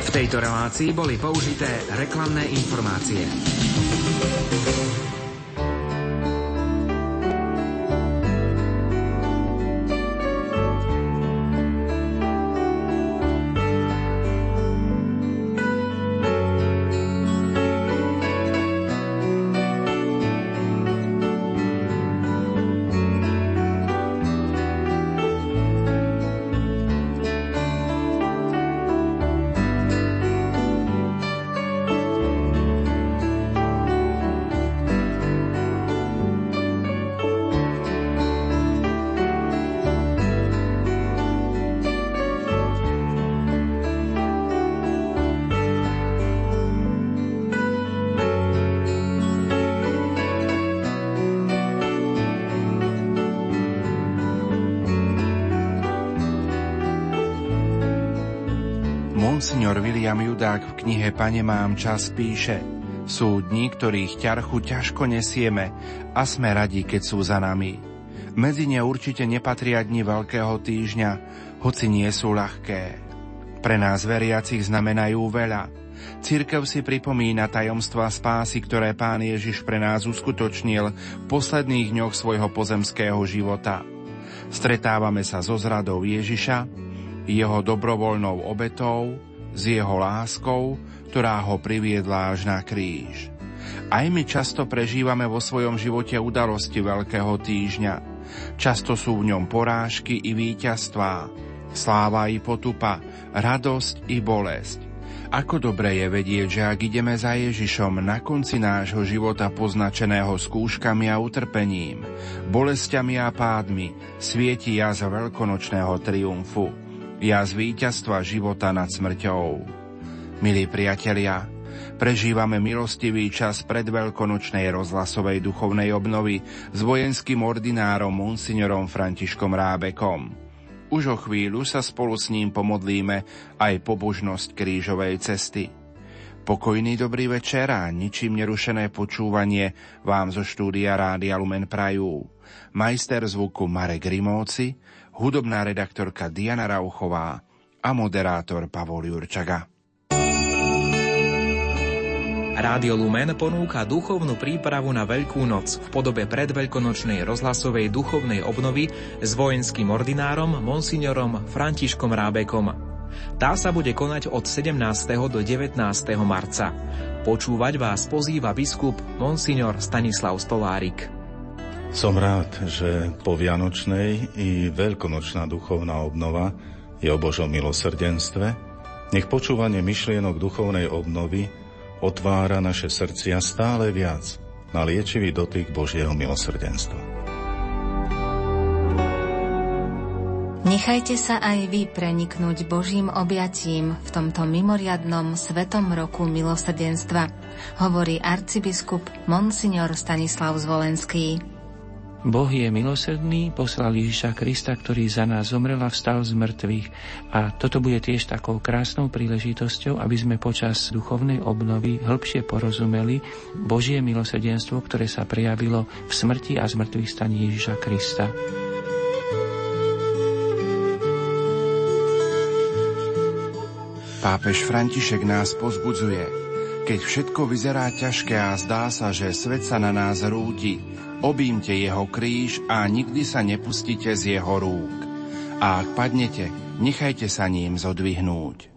V tejto relácii boli použité reklamné informácie. William Judák v knihe Pane mám čas píše Sú dní, ktorých ťarchu ťažko nesieme a sme radi, keď sú za nami. Medzi ne určite nepatria dni Veľkého týždňa, hoci nie sú ľahké. Pre nás veriacich znamenajú veľa. Církev si pripomína tajomstva spásy, ktoré Pán Ježiš pre nás uskutočnil v posledných dňoch svojho pozemského života. Stretávame sa so zradou Ježiša, jeho dobrovoľnou obetou, s jeho láskou, ktorá ho priviedla až na kríž. Aj my často prežívame vo svojom živote udalosti Veľkého týždňa. Často sú v ňom porážky i víťazstvá, sláva i potupa, radosť i bolesť. Ako dobre je vedieť, že ak ideme za Ježišom na konci nášho života poznačeného skúškami a utrpením, bolestiami a pádmi, svieti jaz veľkonočného triumfu ja z víťazstva života nad smrťou. Milí priatelia, prežívame milostivý čas pred veľkonočnej rozhlasovej duchovnej obnovy s vojenským ordinárom monsignorom Františkom Rábekom. Už o chvíľu sa spolu s ním pomodlíme aj pobožnosť krížovej cesty. Pokojný dobrý večer a ničím nerušené počúvanie vám zo štúdia Rádia Lumen Prajú. Majster zvuku Marek Rimóci, hudobná redaktorka Diana Rauchová a moderátor Pavol Jurčaga. Rádio Lumen ponúka duchovnú prípravu na Veľkú noc v podobe predveľkonočnej rozhlasovej duchovnej obnovy s vojenským ordinárom monsignorom Františkom Rábekom. Tá sa bude konať od 17. do 19. marca. Počúvať vás pozýva biskup monsignor Stanislav Stolárik. Som rád, že po Vianočnej i veľkonočná duchovná obnova je o Božom milosrdenstve. Nech počúvanie myšlienok duchovnej obnovy otvára naše srdcia stále viac na liečivý dotyk Božieho milosrdenstva. Nechajte sa aj vy preniknúť Božím objatím v tomto mimoriadnom svetom roku milosrdenstva, hovorí arcibiskup Monsignor Stanislav Zvolenský. Boh je milosrdný, poslal Ježiša Krista, ktorý za nás zomrel a vstal z mŕtvych. A toto bude tiež takou krásnou príležitosťou, aby sme počas duchovnej obnovy hĺbšie porozumeli Božie milosrdenstvo, ktoré sa prejavilo v smrti a zmrtvých staní Ježiša Krista. Pápež František nás pozbudzuje. Keď všetko vyzerá ťažké a zdá sa, že svet sa na nás rúti, Obímte jeho kríž a nikdy sa nepustite z jeho rúk. A ak padnete, nechajte sa ním zodvihnúť.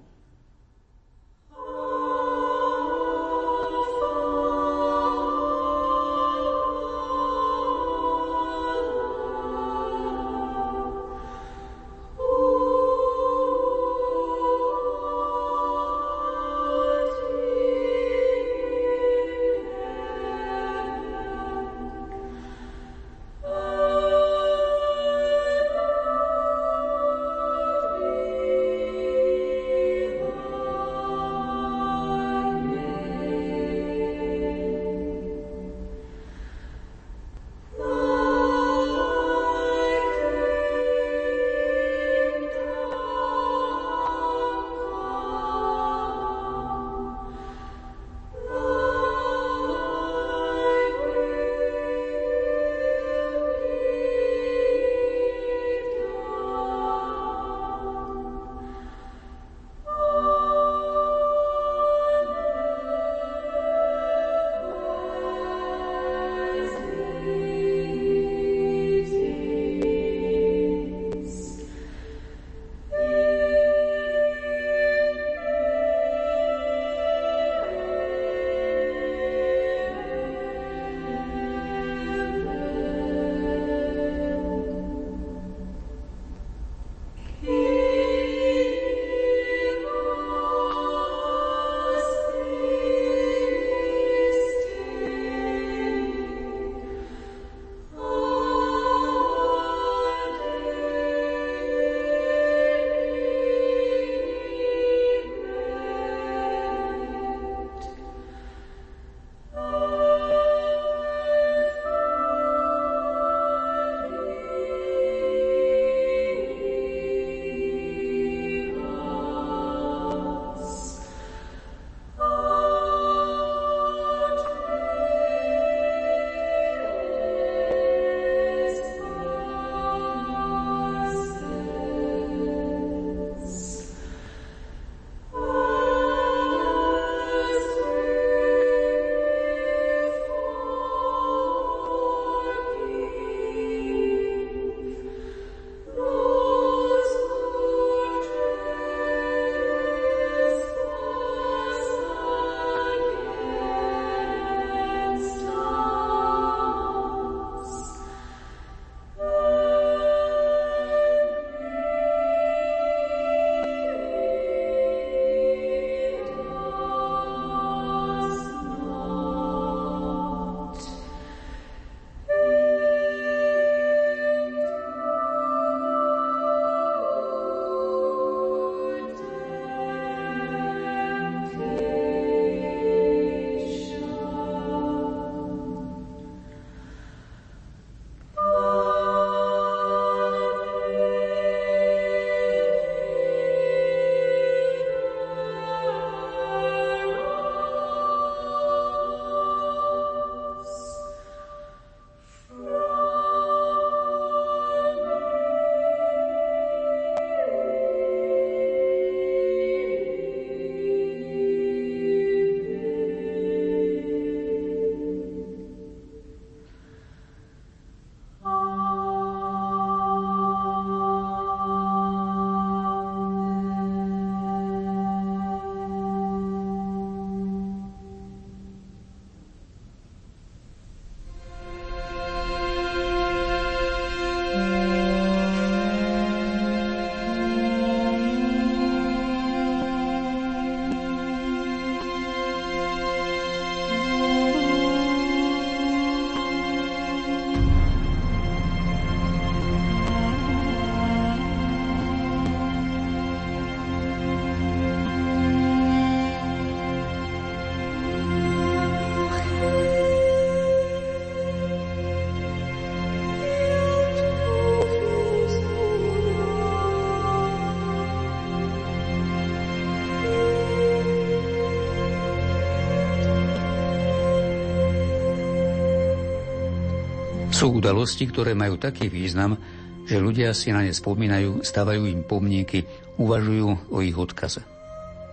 Sú udalosti, ktoré majú taký význam, že ľudia si na ne spomínajú, stavajú im pomníky, uvažujú o ich odkaze.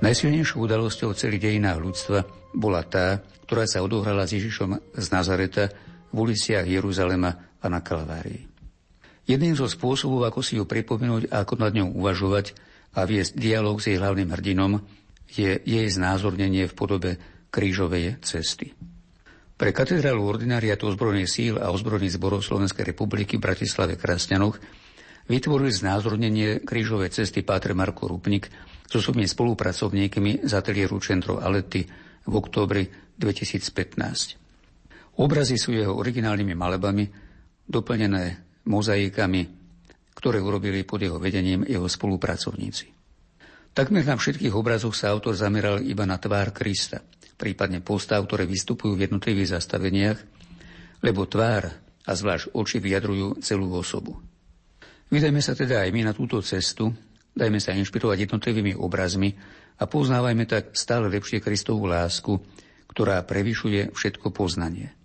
Najsilnejšou udalosťou celých dejinách ľudstva bola tá, ktorá sa odohrala s Ježišom z Nazareta v uliciach Jeruzalema a na Kalvárii. Jedným zo spôsobov, ako si ju pripomenúť a ako nad ňou uvažovať a viesť dialog s jej hlavným hrdinom, je jej znázornenie v podobe krížovej cesty. Pre katedrálu ordináriatu ozbrojených síl a ozbrojených zborov Slovenskej republiky v Bratislave Krasňanoch vytvorili znázornenie krížovej cesty Pátre Marko Rupnik so svojimi spolupracovníkmi z ateliéru Centro Alety v októbri 2015. Obrazy sú jeho originálnymi malebami, doplnené mozaikami, ktoré urobili pod jeho vedením jeho spolupracovníci. Takmer na všetkých obrazoch sa autor zameral iba na tvár Krista – prípadne postav, ktoré vystupujú v jednotlivých zastaveniach, lebo tvár a zvlášť oči vyjadrujú celú osobu. Vydajme sa teda aj my na túto cestu, dajme sa inšpirovať jednotlivými obrazmi a poznávajme tak stále lepšie Kristovú lásku, ktorá prevyšuje všetko poznanie.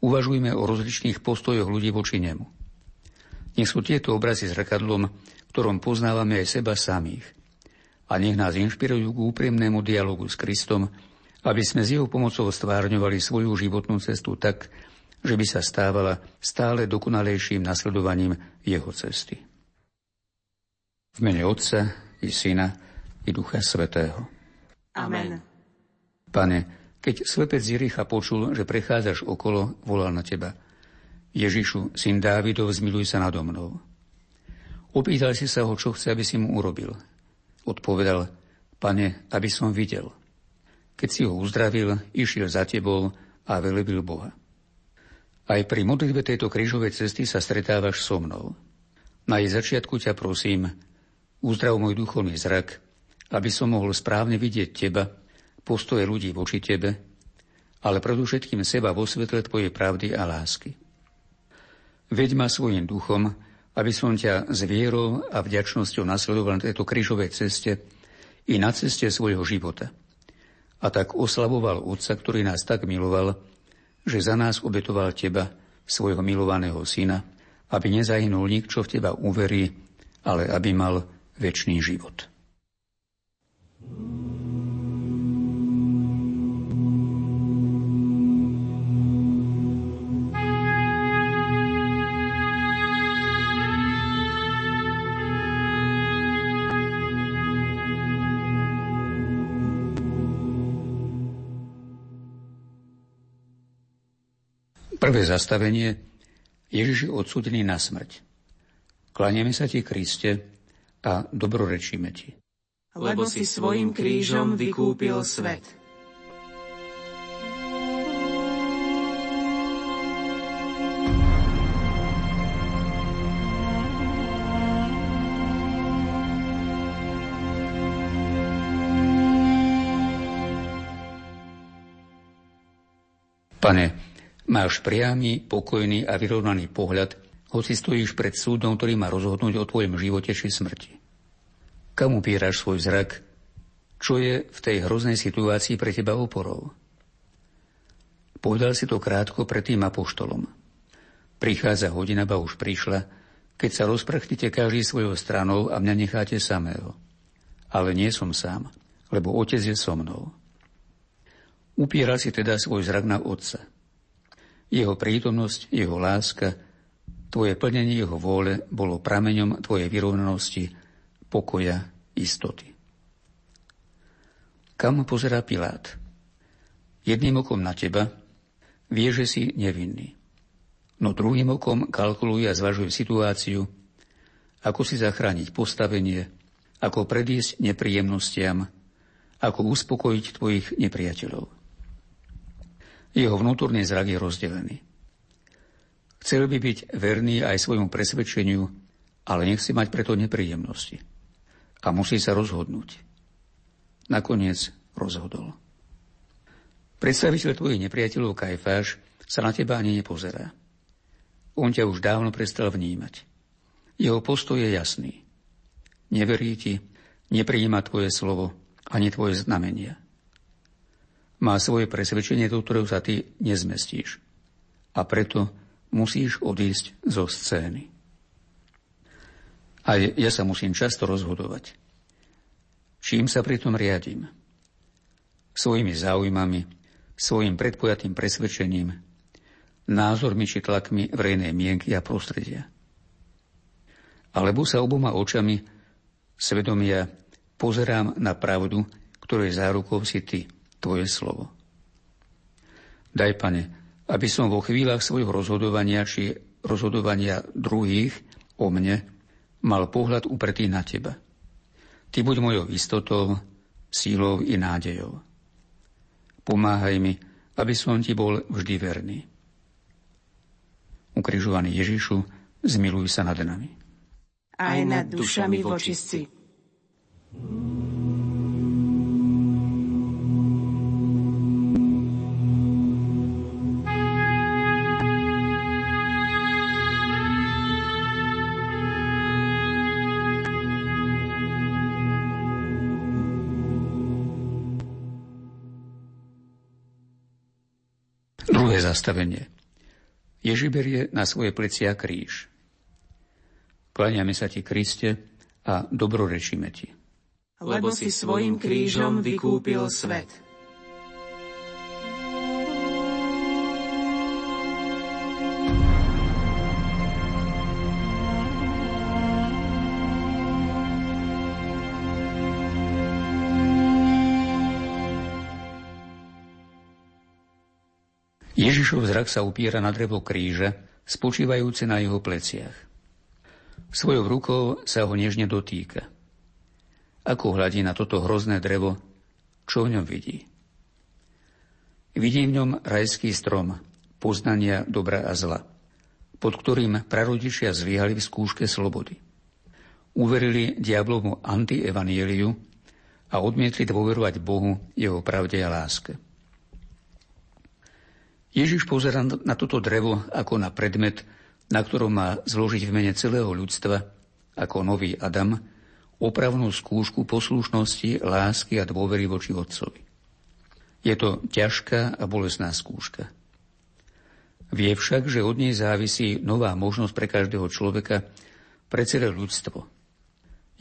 Uvažujme o rozličných postojoch ľudí voči nemu. Nech sú tieto obrazy zrkadlom, ktorom poznávame aj seba samých. A nech nás inšpirujú k úprimnému dialogu s Kristom, aby sme s jeho pomocou stvárňovali svoju životnú cestu tak, že by sa stávala stále dokonalejším nasledovaním jeho cesty. V mene Otca i Syna i Ducha Svetého. Amen. Pane, keď slepec Jiricha počul, že prechádzaš okolo, volal na teba. Ježišu, syn Dávidov, zmiluj sa nado mnou. Opýtal si sa ho, čo chce, aby si mu urobil. Odpovedal, pane, aby som videl. Keď si ho uzdravil, išiel za tebou a velebil Boha. Aj pri modlitbe tejto krížovej cesty sa stretávaš so mnou. Na jej začiatku ťa prosím, uzdrav môj duchovný zrak, aby som mohol správne vidieť teba, postoje ľudí voči tebe, ale predovšetkým seba vo svetle tvojej pravdy a lásky. Veď ma svojim duchom, aby som ťa s vierou a vďačnosťou nasledoval na tejto krížovej ceste i na ceste svojho života – a tak oslavoval Otca, ktorý nás tak miloval, že za nás obetoval Teba, svojho milovaného Syna, aby nezahynul nik, čo v Teba uverí, ale aby mal väčší život. Prvé zastavenie Ježiš je odsúdený na smrť. Klanieme sa ti, Kriste, a dobrorečíme ti. Lebo si svojim krížom vykúpil svet. Pane, Máš priamy, pokojný a vyrovnaný pohľad, hoci stojíš pred súdom, ktorý má rozhodnúť o tvojom živote či smrti. Kam upíraš svoj zrak? Čo je v tej hroznej situácii pre teba oporou? Povedal si to krátko pred tým apoštolom. Prichádza hodina, ba už prišla, keď sa rozprchnite každý svojou stranou a mňa necháte samého. Ale nie som sám, lebo Otec je so mnou. Upieral si teda svoj zrak na Otca – jeho prítomnosť, jeho láska, tvoje plnenie jeho vôle bolo prameňom tvojej vyrovnanosti, pokoja, istoty. Kam pozerá Pilát? Jedným okom na teba, vie, že si nevinný. No druhým okom kalkuluje a zvažuje situáciu, ako si zachrániť postavenie, ako predísť nepríjemnostiam, ako uspokojiť tvojich nepriateľov. Jeho vnútorný zrak je rozdelený. Chcel by byť verný aj svojmu presvedčeniu, ale nechce mať preto nepríjemnosti. A musí sa rozhodnúť. Nakoniec rozhodol. Predstaviteľ tvojich nepriateľov Kajfáš sa na teba ani nepozerá. On ťa už dávno prestal vnímať. Jeho postoj je jasný. Neverí ti, nepríjima tvoje slovo ani tvoje znamenia má svoje presvedčenie, do ktorého sa ty nezmestíš. A preto musíš odísť zo scény. A ja sa musím často rozhodovať. Čím sa pritom riadím? Svojimi záujmami, svojim predpojatým presvedčením, názormi či tlakmi verejnej mienky a prostredia. Alebo sa oboma očami svedomia pozerám na pravdu, ktorej zárukou si ty, tvoje slovo. Daj, pane, aby som vo chvíľach svojho rozhodovania či rozhodovania druhých o mne mal pohľad upretý na teba. Ty buď mojou istotou, sílou i nádejou. Pomáhaj mi, aby som ti bol vždy verný. Ukrižovaný Ježišu, zmiluj sa nad nami. Aj nad dušami vočistci. Zastavenie. Ježi berie na svoje plecia kríž. Kláňame sa ti, Kriste, a dobrorečíme ti. Lebo si svojim krížom vykúpil svet. Ježišov zrak sa upiera na drevo kríža, spočívajúce na jeho pleciach. Svojou rukou sa ho nežne dotýka. Ako hľadí na toto hrozné drevo, čo v ňom vidí? Vidí v ňom rajský strom, poznania dobra a zla, pod ktorým prarodičia zvíhali v skúške slobody. Uverili diablomu antievanieliu a odmietli dôverovať Bohu, jeho pravde a láske. Ježiš pozera na toto drevo ako na predmet, na ktorom má zložiť v mene celého ľudstva, ako nový Adam, opravnú skúšku poslušnosti, lásky a dôvery voči Otcovi. Je to ťažká a bolesná skúška. Vie však, že od nej závisí nová možnosť pre každého človeka, pre celé ľudstvo.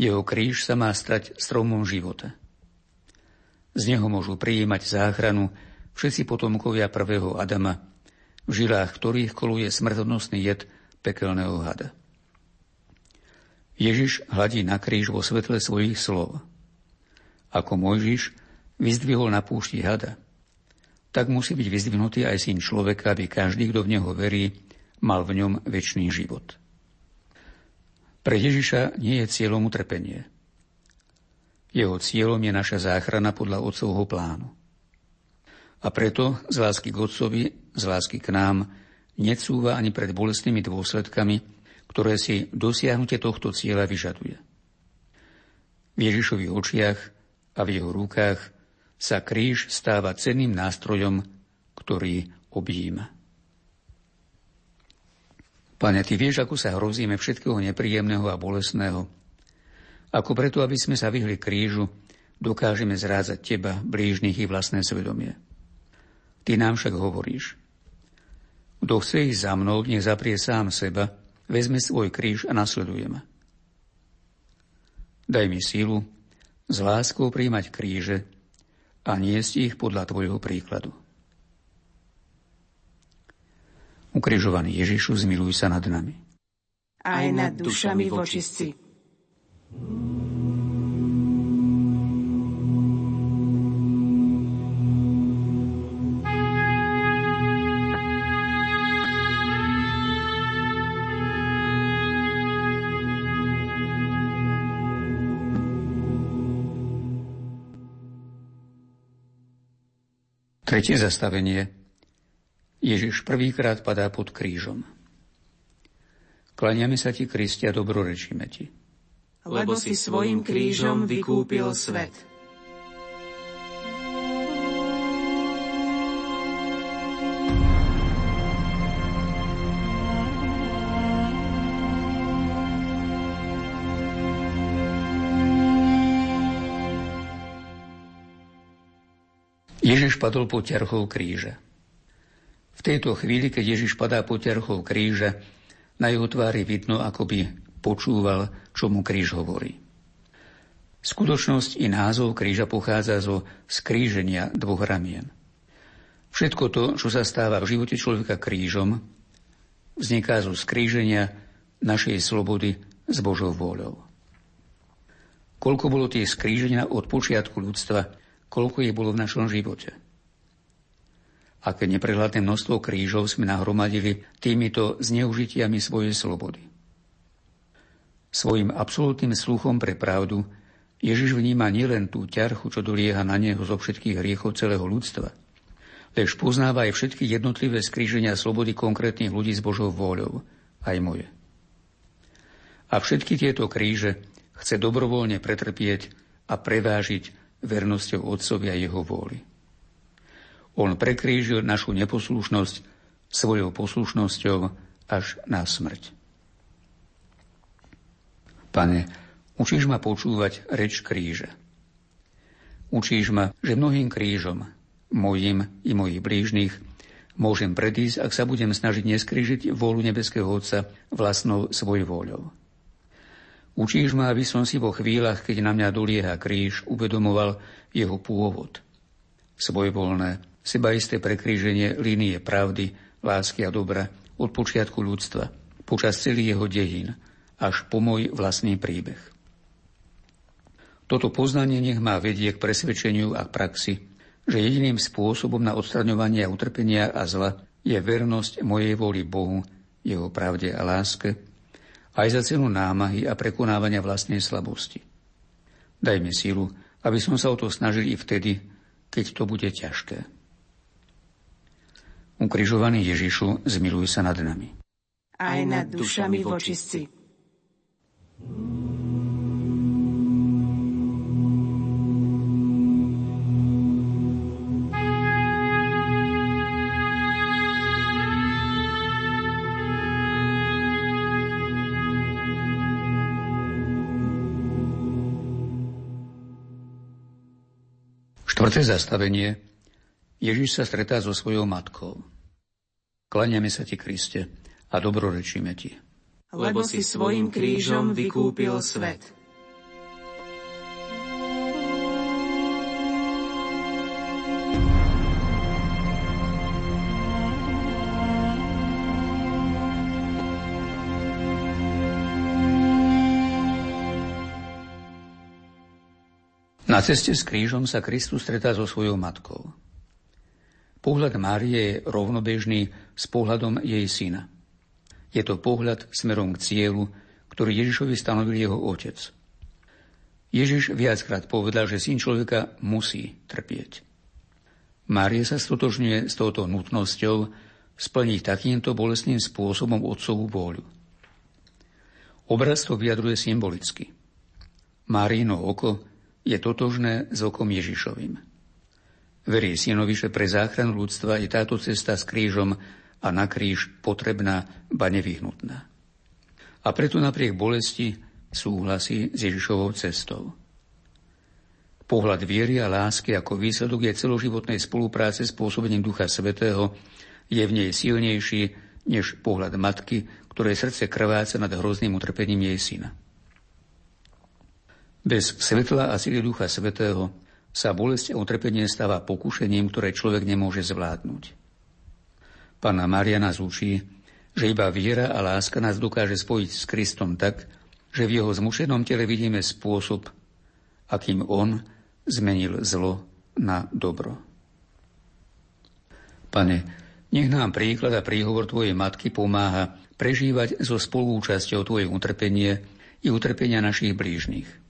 Jeho kríž sa má stať stromom života. Z neho môžu prijímať záchranu všetci potomkovia prvého Adama, v žilách ktorých koluje smrtonosný jed pekelného hada. Ježiš hladí na kríž vo svetle svojich slov. Ako Mojžiš vyzdvihol na púšti hada, tak musí byť vyzdvihnutý aj syn človeka, aby každý, kto v neho verí, mal v ňom väčší život. Pre Ježiša nie je cieľom utrpenie. Jeho cieľom je naša záchrana podľa Otcovho plánu. A preto z lásky k Otcovi, z lásky k nám, necúva ani pred bolestnými dôsledkami, ktoré si dosiahnutie tohto cieľa vyžaduje. V Ježišových očiach a v jeho rukách sa kríž stáva cenným nástrojom, ktorý objíma. Pane, Ty vieš, ako sa hrozíme všetkého nepríjemného a bolestného. Ako preto, aby sme sa vyhli krížu, dokážeme zrázať Teba, blížnych i vlastné svedomie. Ty nám však hovoríš. Kto chce ísť za mnou, nech zaprie sám seba, vezme svoj kríž a nasleduje ma. Daj mi sílu s láskou príjmať kríže a niesť ich podľa Tvojho príkladu. Ukrižovaný Ježišu, zmiluj sa nad nami. Aj nad dušami vočistci. Tretie zastavenie. Ježiš prvýkrát padá pod krížom. Klaniame sa ti, Kristia, dobrorečíme ti. Lebo si svojim krížom vykúpil svet. Ježiš padol pod ťarchou kríža. V tejto chvíli, keď Ježiš padá po ťarchou kríža, na jeho tvári vidno, ako by počúval, čo mu kríž hovorí. Skutočnosť i názov kríža pochádza zo skríženia dvoch ramien. Všetko to, čo sa stáva v živote človeka krížom, vzniká zo skríženia našej slobody s Božou vôľou. Koľko bolo tie skríženia od počiatku ľudstva, koľko je bolo v našom živote. Aké neprehľadné množstvo krížov sme nahromadili týmito zneužitiami svojej slobody. Svojim absolútnym sluchom pre pravdu Ježiš vníma nielen tú ťarchu, čo dolieha na neho zo všetkých hriechov celého ľudstva, lež poznáva aj všetky jednotlivé skríženia slobody konkrétnych ľudí s Božou vôľou, aj moje. A všetky tieto kríže chce dobrovoľne pretrpieť a prevážiť vernosťou Otcovi jeho vôli. On prekrížil našu neposlušnosť svojou poslušnosťou až na smrť. Pane, Učíš ma počúvať reč kríža. Učíš ma, že mnohým krížom, mojim i mojich blížnych, môžem predísť, ak sa budem snažiť neskrížiť vôľu nebeského Otca vlastnou svoj vôľou. Učíš ma, aby som si vo chvíľach, keď na mňa dolieha kríž, uvedomoval jeho pôvod. Svojvoľné, sebaisté prekríženie línie pravdy, lásky a dobra od počiatku ľudstva, počas celých jeho dejín, až po môj vlastný príbeh. Toto poznanie nech má vedie k presvedčeniu a praxi, že jediným spôsobom na odstraňovanie utrpenia a zla je vernosť mojej vôli Bohu, jeho pravde a láske, aj za cenu námahy a prekonávania vlastnej slabosti. Daj mi sílu, aby som sa o to snažil i vtedy, keď to bude ťažké. Ukrižovaný Ježišu, zmiluj sa nad nami. Aj nad dušami vočistci. Štvrté zastavenie. Ježiš sa stretá so svojou matkou. Klaniame sa ti, Kriste, a dobrorečíme ti. Lebo si svojim krížom vykúpil svet. Na ceste s krížom sa Kristus stretá so svojou matkou. Pohľad Márie je rovnobežný s pohľadom jej syna. Je to pohľad smerom k cieľu, ktorý Ježišovi stanovil jeho otec. Ježiš viackrát povedal, že syn človeka musí trpieť. Márie sa stotožňuje s touto nutnosťou splniť takýmto bolestným spôsobom otcovú vôľu. Obraz to vyjadruje symbolicky. Márino oko je totožné s okom Ježišovým. Verí synovi, pre záchranu ľudstva je táto cesta s krížom a na kríž potrebná, ba nevyhnutná. A preto napriek bolesti súhlasí s Ježišovou cestou. Pohľad viery a lásky ako výsledok je celoživotnej spolupráce s pôsobením Ducha Svetého je v nej silnejší než pohľad matky, ktorej srdce krváca nad hrozným utrpením jej syna. Bez svetla a sily Ducha Svetého sa bolesť a utrpenie stáva pokušením, ktoré človek nemôže zvládnuť. Pána Maria nás učí, že iba viera a láska nás dokáže spojiť s Kristom tak, že v jeho zmušenom tele vidíme spôsob, akým on zmenil zlo na dobro. Pane, nech nám príklad a príhovor Tvojej matky pomáha prežívať so spolúčasťou Tvoje utrpenie i utrpenia našich blížnych.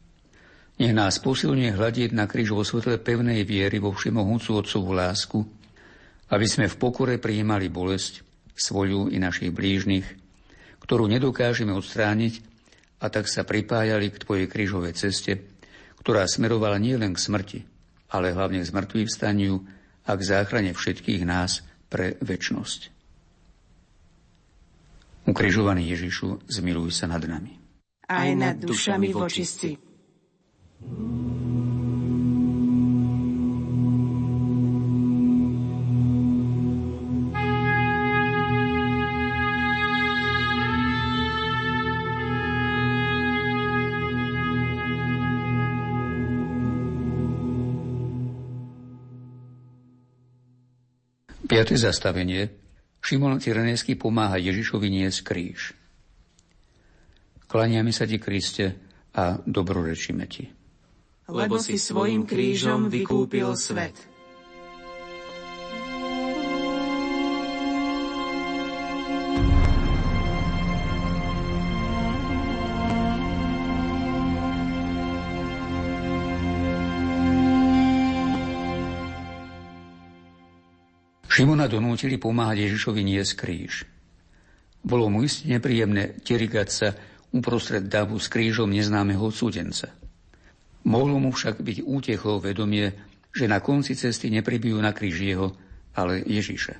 Nech nás posilne hľadieť na kríž vo svetle pevnej viery vo všemohúcu Otcovú lásku, aby sme v pokore prijímali bolesť, svoju i našich blížnych, ktorú nedokážeme odstrániť a tak sa pripájali k Tvojej krížovej ceste, ktorá smerovala nielen k smrti, ale hlavne k zmrtvým vstaniu a k záchrane všetkých nás pre väčnosť. Ukrižovaný Ježišu, zmiluj sa nad nami. Aj nad dušami vočistí. Piaté zastavenie. Šimon Cyrenejský pomáha Ježišovi niesť kríž. Klaniame sa ti, Kriste, a dobrorečíme ti. Lebo si svojim krížom vykúpil svet. Šimona donútili pomáhať Ježišovi niesť kríž. Bolo mu isté nepríjemné terigať sa uprostred davu s krížom neznámeho odsúdenca. Mohlo mu však byť útechou vedomie, že na konci cesty nepribijú na kríž jeho, ale Ježiša.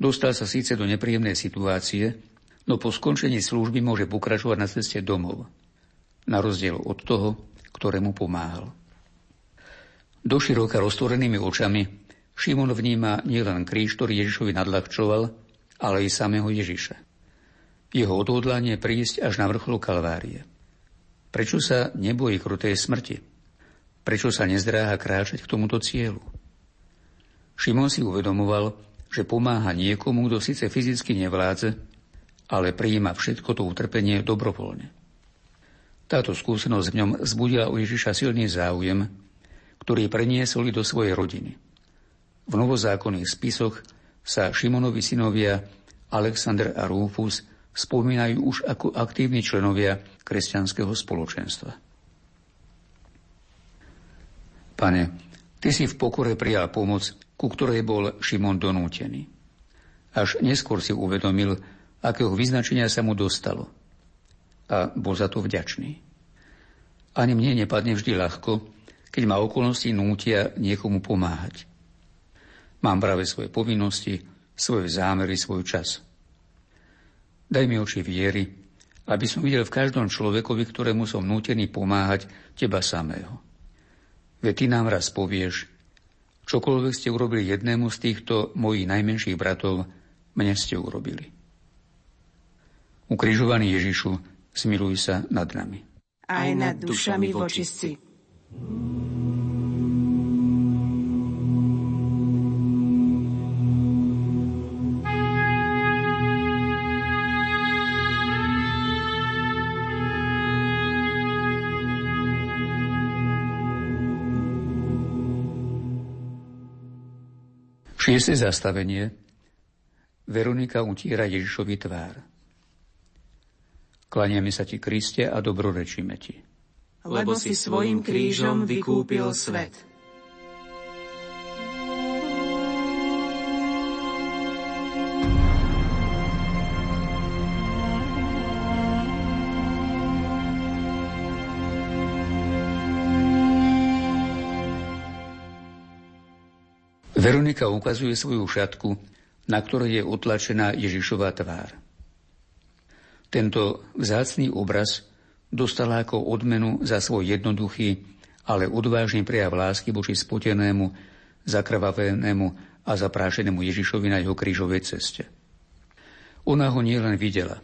Dostal sa síce do nepríjemnej situácie, no po skončení služby môže pokračovať na ceste domov, na rozdiel od toho, ktorému pomáhal. Doširoka roztvorenými očami Šimon vníma nielen kríž, ktorý Ježišovi nadľahčoval, ale i samého Ježiša. Jeho odhodlanie prísť až na vrchol Kalvárie. Prečo sa nebojí krutej smrti? Prečo sa nezdráha kráčať k tomuto cieľu? Šimon si uvedomoval, že pomáha niekomu, kto síce fyzicky nevládze, ale prijíma všetko to utrpenie dobrovoľne. Táto skúsenosť v ňom zbudila u Ježiša silný záujem, ktorý preniesol do svojej rodiny – v novozákonných spisoch sa Šimonovi synovia Alexander a Rufus spomínajú už ako aktívni členovia kresťanského spoločenstva. Pane, ty si v pokore prijal pomoc, ku ktorej bol Šimon donútený. Až neskôr si uvedomil, akého vyznačenia sa mu dostalo. A bol za to vďačný. Ani mne nepadne vždy ľahko, keď ma okolnosti nútia niekomu pomáhať. Mám práve svoje povinnosti, svoje zámery, svoj čas. Daj mi oči viery, aby som videl v každom človekovi, ktorému som nútený pomáhať, teba samého. Veď ty nám raz povieš, čokoľvek ste urobili jednému z týchto mojich najmenších bratov, mne ste urobili. Ukrižovaný Ježišu, smiluj sa nad nami. Aj nad dušami vočistci. Šieste zastavenie. Veronika utiera Ježišovi tvár. Klaniame sa ti, Kriste, a dobrorečíme ti. Lebo si svojim krížom vykúpil svet. Veronika ukazuje svoju šatku, na ktorej je utlačená Ježišová tvár. Tento vzácný obraz dostala ako odmenu za svoj jednoduchý, ale odvážny prejav lásky voči spotenému, zakrvavenému a zaprášenému Ježišovi na jeho krížovej ceste. Ona ho nielen videla,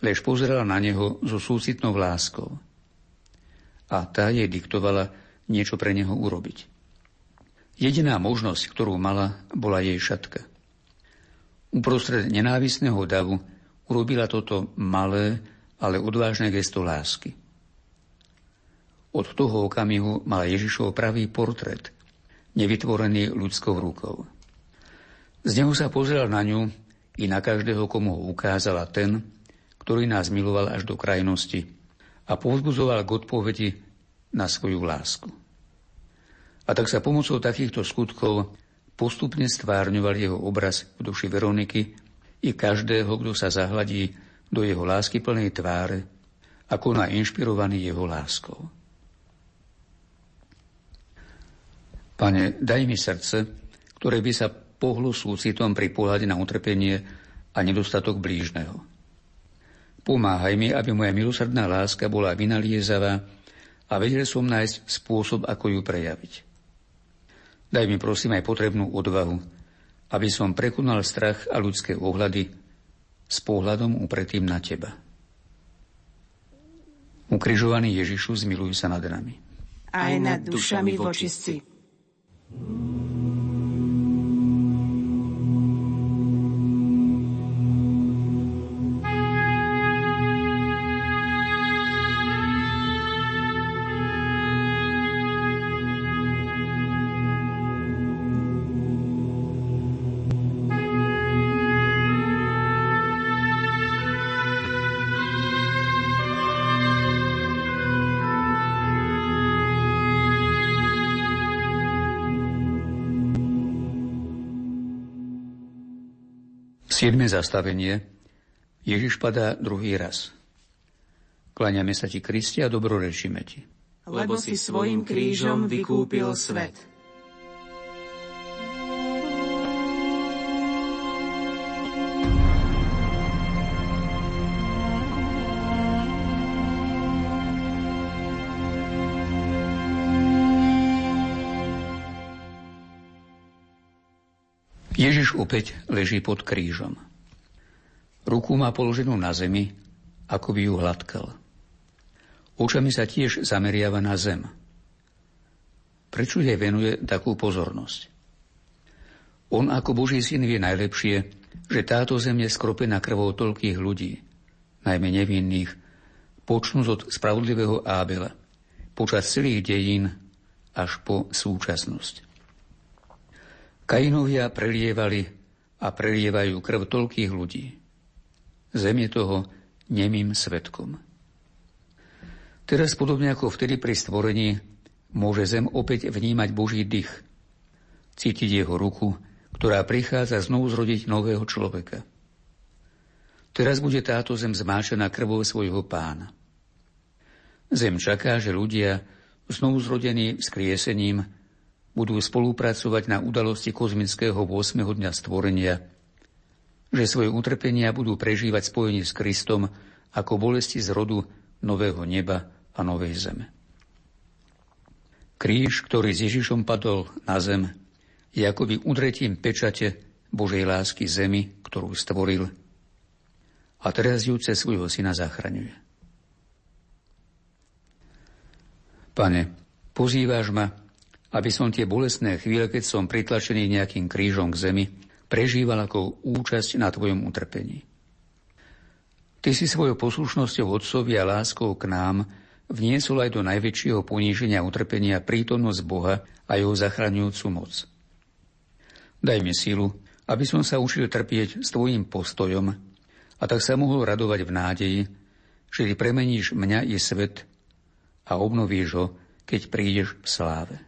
lež pozerala na neho so súcitnou láskou. A tá jej diktovala niečo pre neho urobiť. Jediná možnosť, ktorú mala, bola jej šatka. Uprostred nenávisného davu urobila toto malé, ale odvážne gesto lásky. Od toho okamihu mala Ježišov pravý portrét, nevytvorený ľudskou rukou. Z neho sa pozrel na ňu i na každého, komu ho ukázala ten, ktorý nás miloval až do krajnosti a povzbudzoval k odpovedi na svoju lásku. A tak sa pomocou takýchto skutkov postupne stvárňoval jeho obraz v duši Veroniky i každého, kto sa zahladí do jeho lásky plnej tváre, ako na inšpirovaný jeho láskou. Pane, daj mi srdce, ktoré by sa pohlo súcitom pri pohľade na utrpenie a nedostatok blížneho. Pomáhaj mi, aby moja milosrdná láska bola vynaliezavá a vedel som nájsť spôsob, ako ju prejaviť. Daj mi prosím aj potrebnú odvahu, aby som prekonal strach a ľudské ohľady s pohľadom upretým na Teba. Ukrižovaný Ježišu, zmiluj sa nad nami. Aj nad dušami vočistci. thank Siedme zastavenie. Ježiš padá druhý raz. Kláňame sa ti, Kristi, a dobrorečíme ti. Lebo si svojim krížom vykúpil svet. Ježiš opäť leží pod krížom. Ruku má položenú na zemi, ako by ju hladkal. Očami sa tiež zameriava na zem. Prečo jej venuje takú pozornosť? On ako Boží syn vie najlepšie, že táto zem je skropená krvou toľkých ľudí, najmä nevinných, počnúť od spravodlivého Ábela, počas celých dejín až po súčasnosť. Kainovia prelievali a prelievajú krv toľkých ľudí. Zem je toho nemým svetkom. Teraz podobne ako vtedy pri stvorení, môže zem opäť vnímať Boží dých, cítiť jeho ruku, ktorá prichádza znovu zrodiť nového človeka. Teraz bude táto zem zmáčená krvou svojho pána. Zem čaká, že ľudia, znovu zrodení skriesením, budú spolupracovať na udalosti kozmického 8. dňa stvorenia, že svoje utrpenia budú prežívať spojení s Kristom ako bolesti z rodu nového neba a novej zeme. Kríž, ktorý s Ježišom padol na zem, je akoby udretím pečate Božej lásky zemi, ktorú stvoril a teraz ju cez svojho syna zachraňuje. Pane, pozývaš ma, aby som tie bolestné chvíle, keď som pritlačený nejakým krížom k zemi, prežíval ako účasť na Tvojom utrpení. Ty si svojou poslušnosťou Otcovi a láskou k nám vniesol aj do najväčšieho poníženia utrpenia prítomnosť Boha a jeho zachraňujúcu moc. Daj mi silu, aby som sa učil trpieť s Tvojim postojom a tak sa mohol radovať v nádeji, že Ty premeníš mňa i svet a obnovíš ho, keď prídeš v sláve.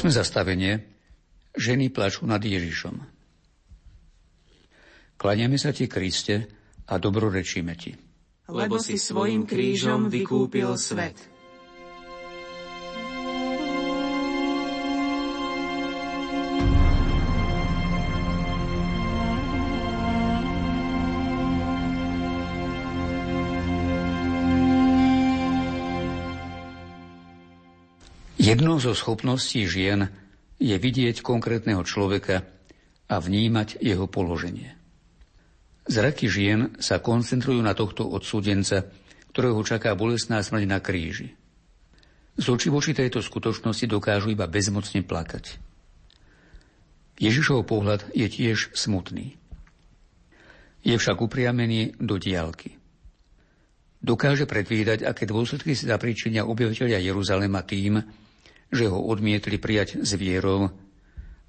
Osme zastavenie. Ženy plačú nad Ježišom. Klaniame sa ti, Kriste, a dobrorečíme ti. Lebo si svojim krížom vykúpil svet. Jednou zo schopností žien je vidieť konkrétneho človeka a vnímať jeho položenie. Zraky žien sa koncentrujú na tohto odsúdenca, ktorého čaká bolestná smrť na kríži. Z oči voči tejto skutočnosti dokážu iba bezmocne plakať. Ježišov pohľad je tiež smutný. Je však upriamený do diálky. Dokáže predvídať, aké dôsledky si zapričinia obyvateľia Jeruzalema tým, že ho odmietli prijať s vierou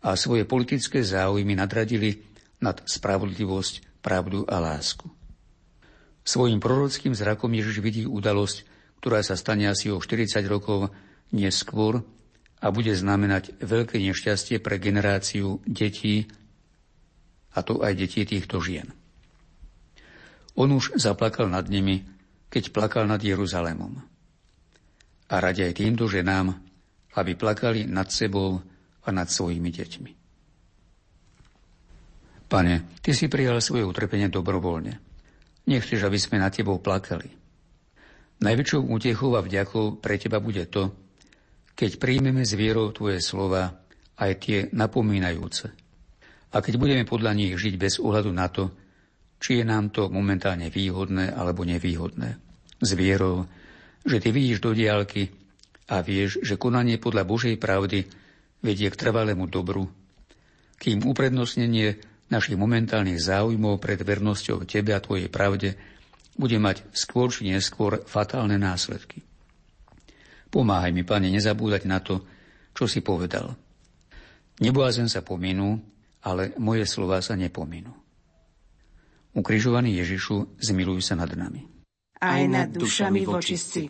a svoje politické záujmy nadradili nad spravodlivosť, pravdu a lásku. Svojim prorockým zrakom Ježiš vidí udalosť, ktorá sa stane asi o 40 rokov neskôr a bude znamenať veľké nešťastie pre generáciu detí, a to aj detí týchto žien. On už zaplakal nad nimi, keď plakal nad Jeruzalémom. A radi aj týmto ženám, aby plakali nad sebou a nad svojimi deťmi. Pane, Ty si prijal svoje utrpenie dobrovoľne. Nechceš, aby sme nad Tebou plakali. Najväčšou útechou a vďakou pre Teba bude to, keď príjmeme z vierou Tvoje slova, aj tie napomínajúce. A keď budeme podľa nich žiť bez ohľadu na to, či je nám to momentálne výhodné alebo nevýhodné. s vierou, že ty vidíš do diálky a vieš, že konanie podľa Božej pravdy vedie k trvalému dobru, kým uprednostnenie našich momentálnych záujmov pred vernosťou Tebe a Tvojej pravde bude mať skôr či neskôr fatálne následky. Pomáhaj mi, Pane, nezabúdať na to, čo si povedal. Neblázen sa pominú, ale moje slova sa nepominú. Ukrižovaný Ježišu, zmiluj sa nad nami. Aj nad dušami vočistci.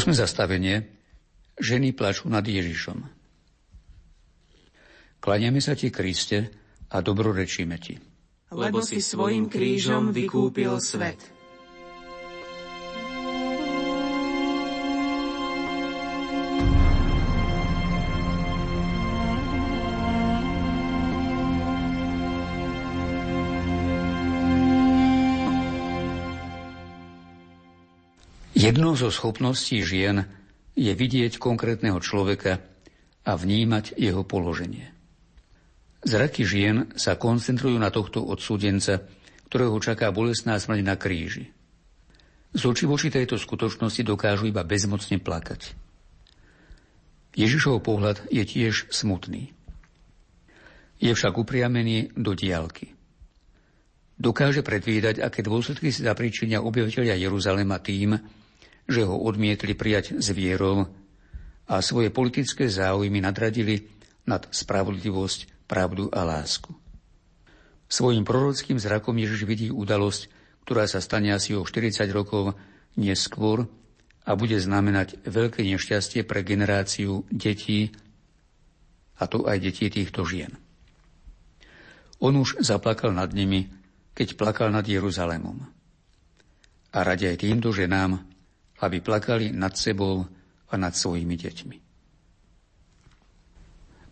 Osme zastavenie. Ženy plačú nad Ježišom. Klaniame sa ti, Kriste, a dobrorečíme ti. Lebo si svojim krížom vykúpil svet. Jednou zo schopností žien je vidieť konkrétneho človeka a vnímať jeho položenie. Zraky žien sa koncentrujú na tohto odsúdenca, ktorého čaká bolestná smrť na kríži. Z oči voči tejto skutočnosti dokážu iba bezmocne plakať. Ježišov pohľad je tiež smutný. Je však upriamený do diálky. Dokáže predvídať, aké dôsledky si zapričinia obyvateľia Jeruzalema tým, že ho odmietli prijať s vierou a svoje politické záujmy nadradili nad spravodlivosť, pravdu a lásku. Svojim prorockým zrakom Ježiš vidí udalosť, ktorá sa stane asi o 40 rokov neskôr a bude znamenať veľké nešťastie pre generáciu detí, a to aj detí týchto žien. On už zaplakal nad nimi, keď plakal nad Jeruzalémom. A radi aj týmto ženám, aby plakali nad sebou a nad svojimi deťmi.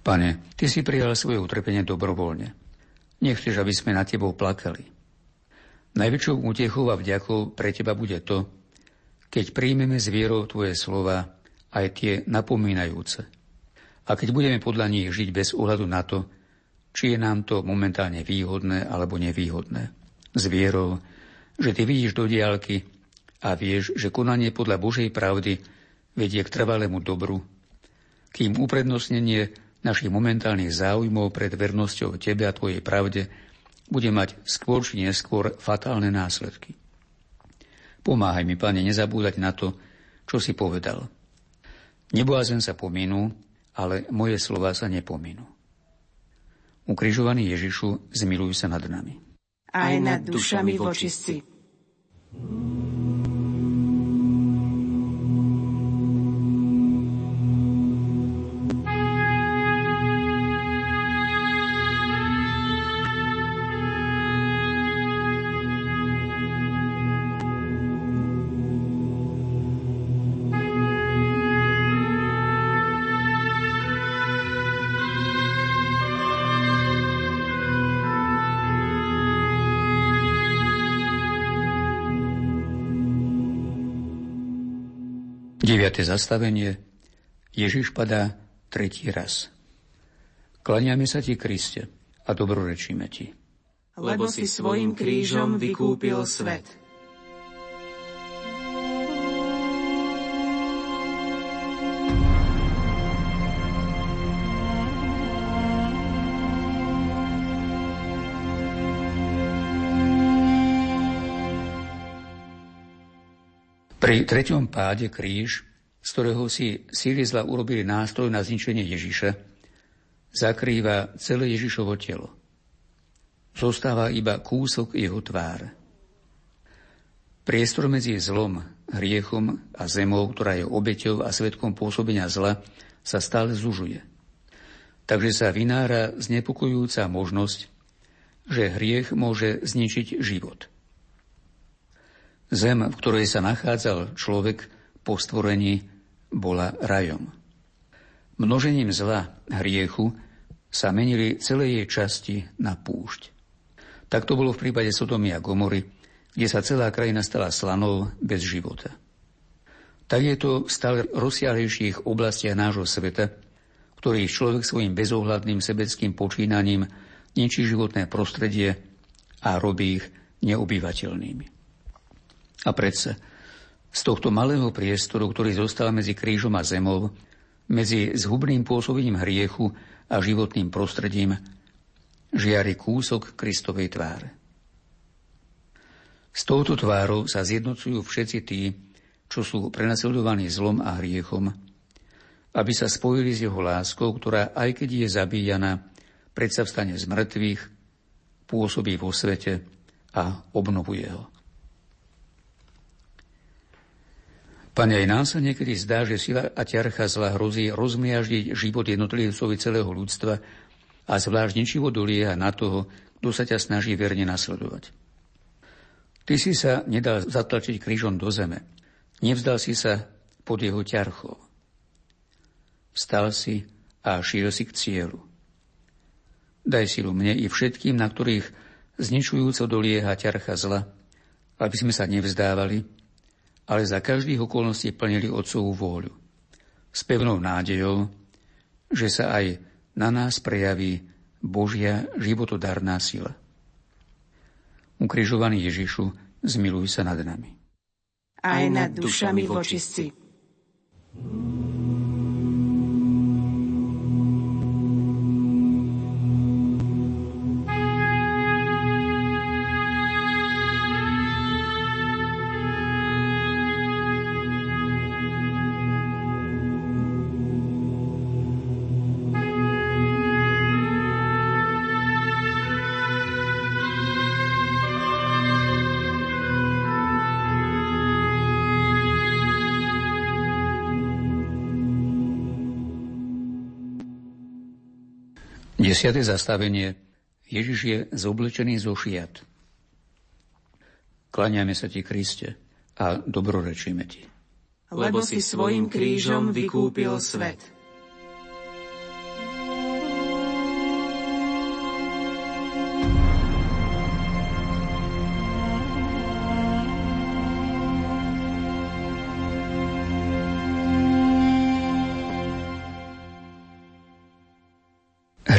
Pane, Ty si prijal svoje utrpenie dobrovoľne. Nechceš, aby sme nad Tebou plakali. Najväčšou útechou a vďakou pre Teba bude to, keď príjmeme z vierou Tvoje slova, aj tie napomínajúce. A keď budeme podľa nich žiť bez ohľadu na to, či je nám to momentálne výhodné alebo nevýhodné. S vierou, že Ty vidíš do diálky a vieš, že konanie podľa Božej pravdy vedie k trvalému dobru, kým uprednostnenie našich momentálnych záujmov pred vernosťou Tebe a Tvojej pravde bude mať skôr či neskôr fatálne následky. Pomáhaj mi, Pane, nezabúdať na to, čo si povedal. Neblázen sa pominú, ale moje slova sa nepominú. Ukrižovaný Ježišu, zmiluj sa nad nami. Aj nad dušami vočistci. thank 9. zastavenie Ježiš padá tretí raz. Klaniame sa ti, Kriste, a dobrorečíme ti. Lebo si svojim krížom vykúpil svet. Pri treťom páde kríž, z ktorého si síly zla urobili nástroj na zničenie Ježiša, zakrýva celé Ježišovo telo. Zostáva iba kúsok jeho tvár. Priestor medzi zlom, hriechom a zemou, ktorá je obeťou a svetkom pôsobenia zla, sa stále zužuje. Takže sa vynára znepokojujúca možnosť, že hriech môže zničiť život. Zem, v ktorej sa nachádzal človek po stvorení, bola rajom. Množením zla, hriechu, sa menili celé jej časti na púšť. Tak to bolo v prípade Sodomy a Gomory, kde sa celá krajina stala slanou bez života. Tak je to v stále rozsiahlejších oblastiach nášho sveta, ktorých človek svojim bezohľadným sebeckým počínaním ničí životné prostredie a robí ich neobyvateľnými. A predsa, z tohto malého priestoru, ktorý zostal medzi krížom a zemou, medzi zhubným pôsobením hriechu a životným prostredím, žiari kúsok Kristovej tváre. S touto tvárou sa zjednocujú všetci tí, čo sú prenasledovaní zlom a hriechom, aby sa spojili s jeho láskou, ktorá, aj keď je zabíjana, predsa vstane z mŕtvych, pôsobí vo svete a obnovuje ho. Pane, aj nám sa niekedy zdá, že sila a ťarcha zla hrozí rozmiaždiť život jednotlivcovi celého ľudstva a zvlášť ničivo dolieha na toho, kto sa ťa snaží verne nasledovať. Ty si sa nedal zatlačiť krížom do zeme. Nevzdal si sa pod jeho ťarchou. Vstal si a šiel si k cieľu. Daj silu mne i všetkým, na ktorých zničujúco dolieha ťarcha zla, aby sme sa nevzdávali, ale za každých okolností plnili Otcovú vôľu. S pevnou nádejou, že sa aj na nás prejaví Božia životodarná sila. Ukrižovaný Ježišu, zmiluj sa nad nami. Aj nad dušami vočistí. Desiate zastavenie. Ježiš je zoblečený zo šiat. Kláňame sa ti, Kriste, a dobrorečíme ti. Lebo si svojim krížom vykúpil svet.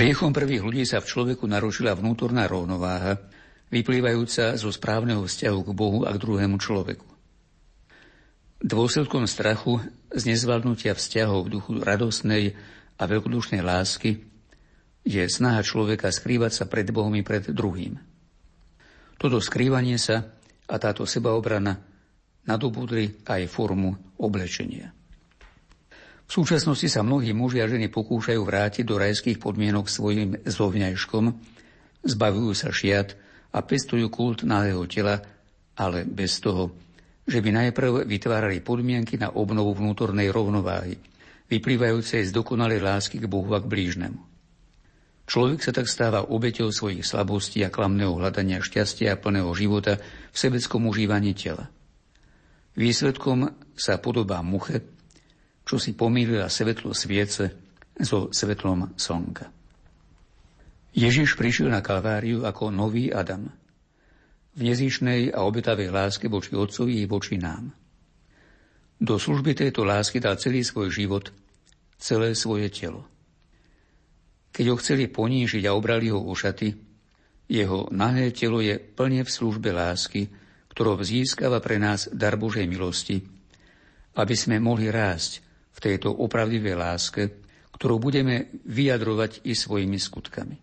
Hriechom prvých ľudí sa v človeku narušila vnútorná rovnováha, vyplývajúca zo správneho vzťahu k Bohu a k druhému človeku. Dôsledkom strachu z nezvládnutia vzťahov v duchu radosnej a veľkodušnej lásky je snaha človeka skrývať sa pred Bohom i pred druhým. Toto skrývanie sa a táto sebaobrana nadobudli aj formu oblečenia. V súčasnosti sa mnohí muži a ženy pokúšajú vrátiť do rajských podmienok svojim zovňajškom, zbavujú sa šiat a pestujú kult nahého tela, ale bez toho, že by najprv vytvárali podmienky na obnovu vnútornej rovnováhy, vyplývajúcej z dokonalej lásky k Bohu a k blížnemu. Človek sa tak stáva obeťou svojich slabostí a klamného hľadania šťastia a plného života v sebeckom užívaní tela. Výsledkom sa podobá muche, čo si pomýlila svetlo sviece so svetlom slnka. Ježiš prišiel na Kalváriu ako nový Adam. V nezišnej a obetavej láske voči Otcovi i voči nám. Do služby tejto lásky dal celý svoj život, celé svoje telo. Keď ho chceli ponížiť a obrali ho o šaty, jeho nahé telo je plne v službe lásky, ktorou získava pre nás dar Božej milosti, aby sme mohli rásť v tejto opravdivej láske, ktorú budeme vyjadrovať i svojimi skutkami.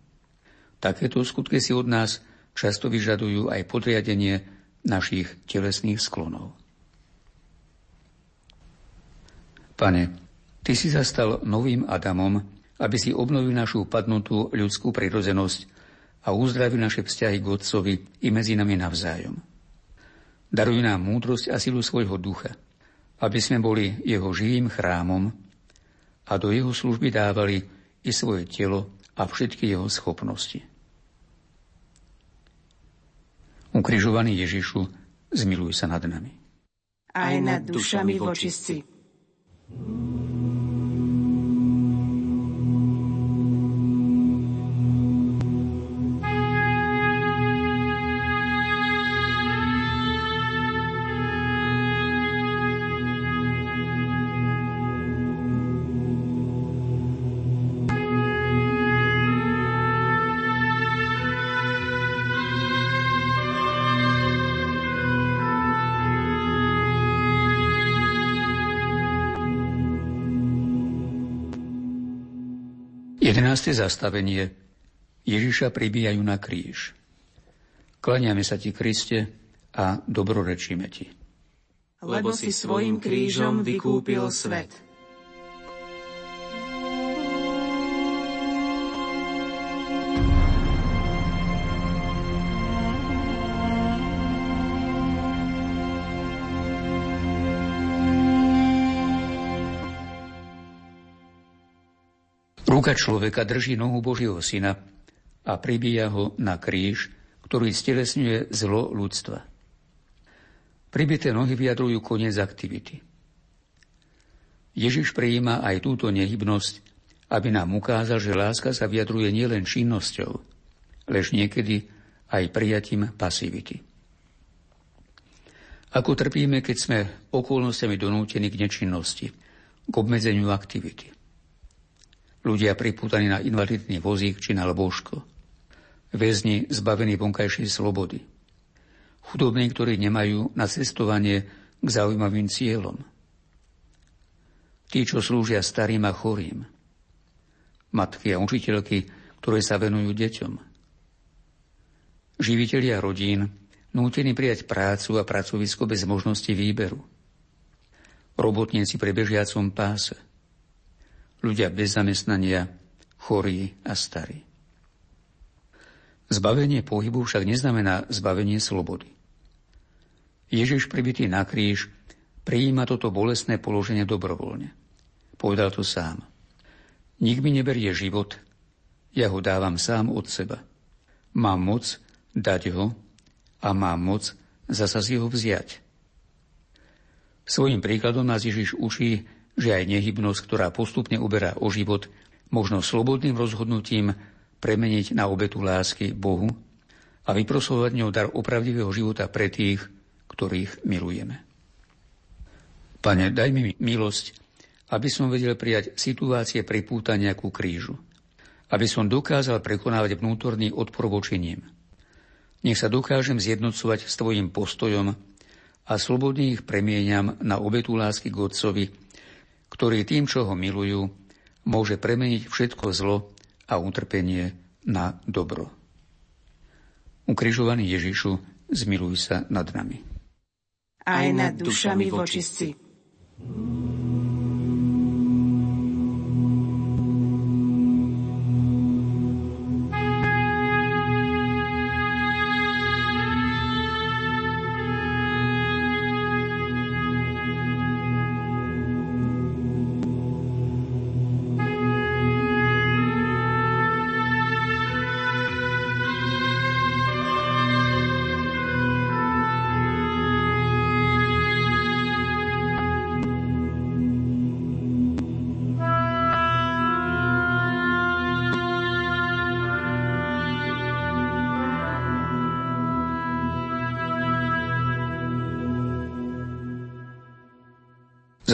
Takéto skutky si od nás často vyžadujú aj podriadenie našich telesných sklonov. Pane, Ty si zastal novým Adamom, aby si obnovil našu padnutú ľudskú prirodzenosť a uzdravil naše vzťahy k Otcovi i medzi nami navzájom. Daruj nám múdrosť a silu svojho ducha – aby sme boli jeho živým chrámom a do jeho služby dávali i svoje telo a všetky jeho schopnosti. Ukrižovaný Ježišu, zmiluj sa nad nami. Aj nad dušami vočistci. Jedenácté zastavenie Ježiša pribíjajú na kríž. Klaniame sa ti, Kriste, a dobrorečíme ti. Lebo si svojim krížom vykúpil svet. Ruka človeka drží nohu Božieho syna a pribíja ho na kríž, ktorý stelesňuje zlo ľudstva. Pribité nohy vyjadrujú koniec aktivity. Ježiš prijíma aj túto nehybnosť, aby nám ukázal, že láska sa vyjadruje nielen činnosťou, lež niekedy aj prijatím pasivity. Ako trpíme, keď sme okolnostiami donútení k nečinnosti, k obmedzeniu aktivity ľudia pripútaní na invalidný vozík či na lôžko, väzni zbavení vonkajšej slobody, chudobní, ktorí nemajú na cestovanie k zaujímavým cieľom, tí, čo slúžia starým a chorým, matky a učiteľky, ktoré sa venujú deťom, živitelia rodín, nútení prijať prácu a pracovisko bez možnosti výberu, robotníci pre bežiacom páse, ľudia bez zamestnania, chorí a starí. Zbavenie pohybu však neznamená zbavenie slobody. Ježiš pribitý na kríž prijíma toto bolestné položenie dobrovoľne. Povedal to sám. Nik mi neberie život, ja ho dávam sám od seba. Mám moc dať ho a mám moc zasa si ho vziať. Svojim príkladom nás Ježiš učí že aj nehybnosť, ktorá postupne uberá o život, možno slobodným rozhodnutím premeniť na obetu lásky Bohu a vyprosovať ňou dar opravdivého života pre tých, ktorých milujeme. Pane, daj mi milosť, aby som vedel prijať situácie pripútania ku krížu, aby som dokázal prekonávať vnútorný odpor voči ním. Nech sa dokážem zjednocovať s Tvojim postojom a slobodne ich premieňam na obetu lásky k Otcovi, ktorý tým, čo ho milujú, môže premeniť všetko zlo a utrpenie na dobro. Ukrižovaný Ježišu, zmiluj sa nad nami. Aj nad dušami vočistci.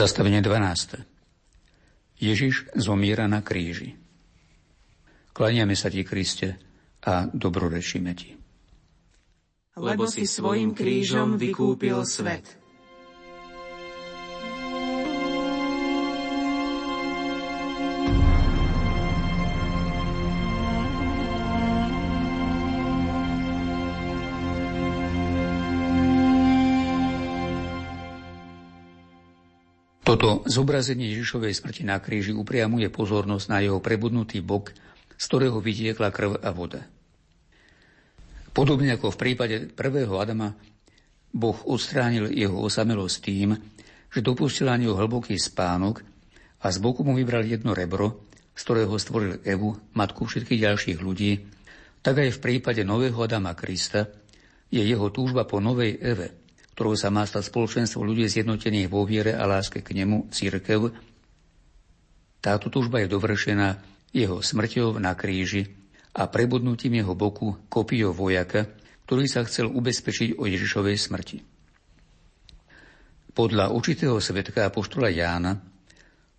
Zastavenie 12. Ježiš zomiera na kríži. Klaniame sa ti, Kriste, a dobrorečíme ti. Lebo si svojim krížom vykúpil svet – Toto zobrazenie Ježišovej smrti na kríži upriamuje pozornosť na jeho prebudnutý bok, z ktorého vytiekla krv a voda. Podobne ako v prípade prvého Adama, Boh odstránil jeho osamelosť tým, že dopustil na neho hlboký spánok a z boku mu vybral jedno rebro, z ktorého stvoril Evu, matku všetkých ďalších ľudí, tak aj v prípade nového Adama Krista je jeho túžba po novej Eve, ktorou sa má stať spoločenstvo ľudí zjednotených vo viere a láske k nemu, církev. Táto túžba je dovršená jeho smrťou na kríži a prebudnutím jeho boku kopiou vojaka, ktorý sa chcel ubezpečiť o Ježišovej smrti. Podľa určitého svetka apoštola Jána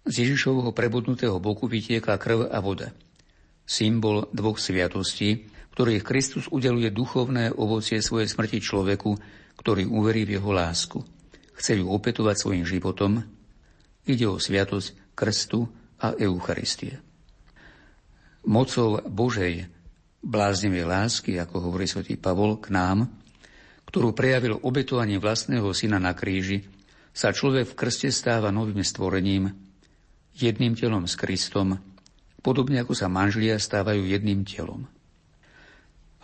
z Ježišovho prebudnutého boku vytiekla krv a voda. Symbol dvoch sviatostí, ktorých Kristus udeluje duchovné ovocie svojej smrti človeku, ktorý uverí v jeho lásku. Chce ju opetovať svojim životom. Ide o sviatosť krstu a Eucharistie. Mocou Božej bláznivej lásky, ako hovorí svätý Pavol, k nám, ktorú prejavil obetovaním vlastného syna na kríži, sa človek v krste stáva novým stvorením, jedným telom s Kristom, podobne ako sa manželia stávajú jedným telom.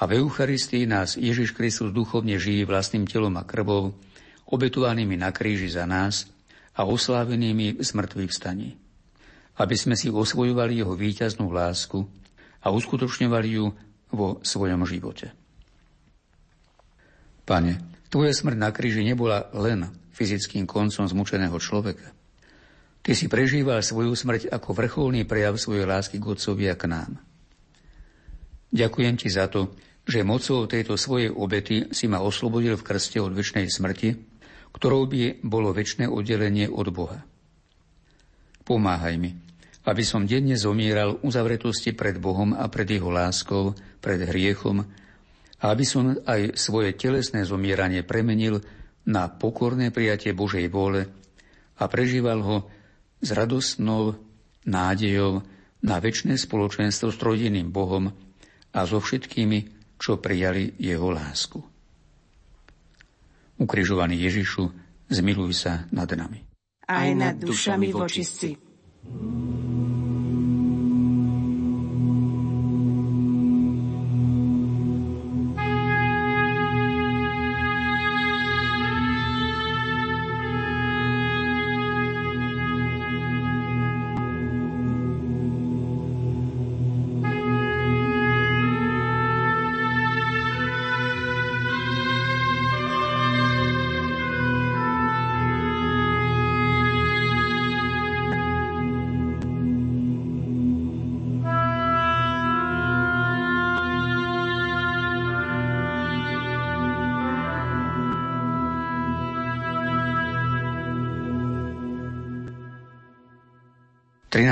A v Eucharistii nás Ježiš Kristus duchovne živí vlastným telom a krvou, obetovanými na kríži za nás a oslávenými v smrtvých vstaní. Aby sme si osvojovali jeho víťaznú lásku a uskutočňovali ju vo svojom živote. Pane, Tvoja smrť na kríži nebola len fyzickým koncom zmučeného človeka. Ty si prežíval svoju smrť ako vrcholný prejav svojej lásky k Otcovi a k nám. Ďakujem ti za to, že mocou tejto svojej obety si ma oslobodil v krste od väčšnej smrti, ktorou by bolo väčšné oddelenie od Boha. Pomáhaj mi, aby som denne zomieral uzavretosti pred Bohom a pred Jeho láskou, pred hriechom, a aby som aj svoje telesné zomieranie premenil na pokorné prijatie Božej vôle a prežíval ho s radostnou nádejou na väčšie spoločenstvo s trojiným Bohom a so všetkými, čo prijali jeho lásku. Ukrižovaný Ježišu, zmiluj sa nad nami. Aj nad dušami vočistci.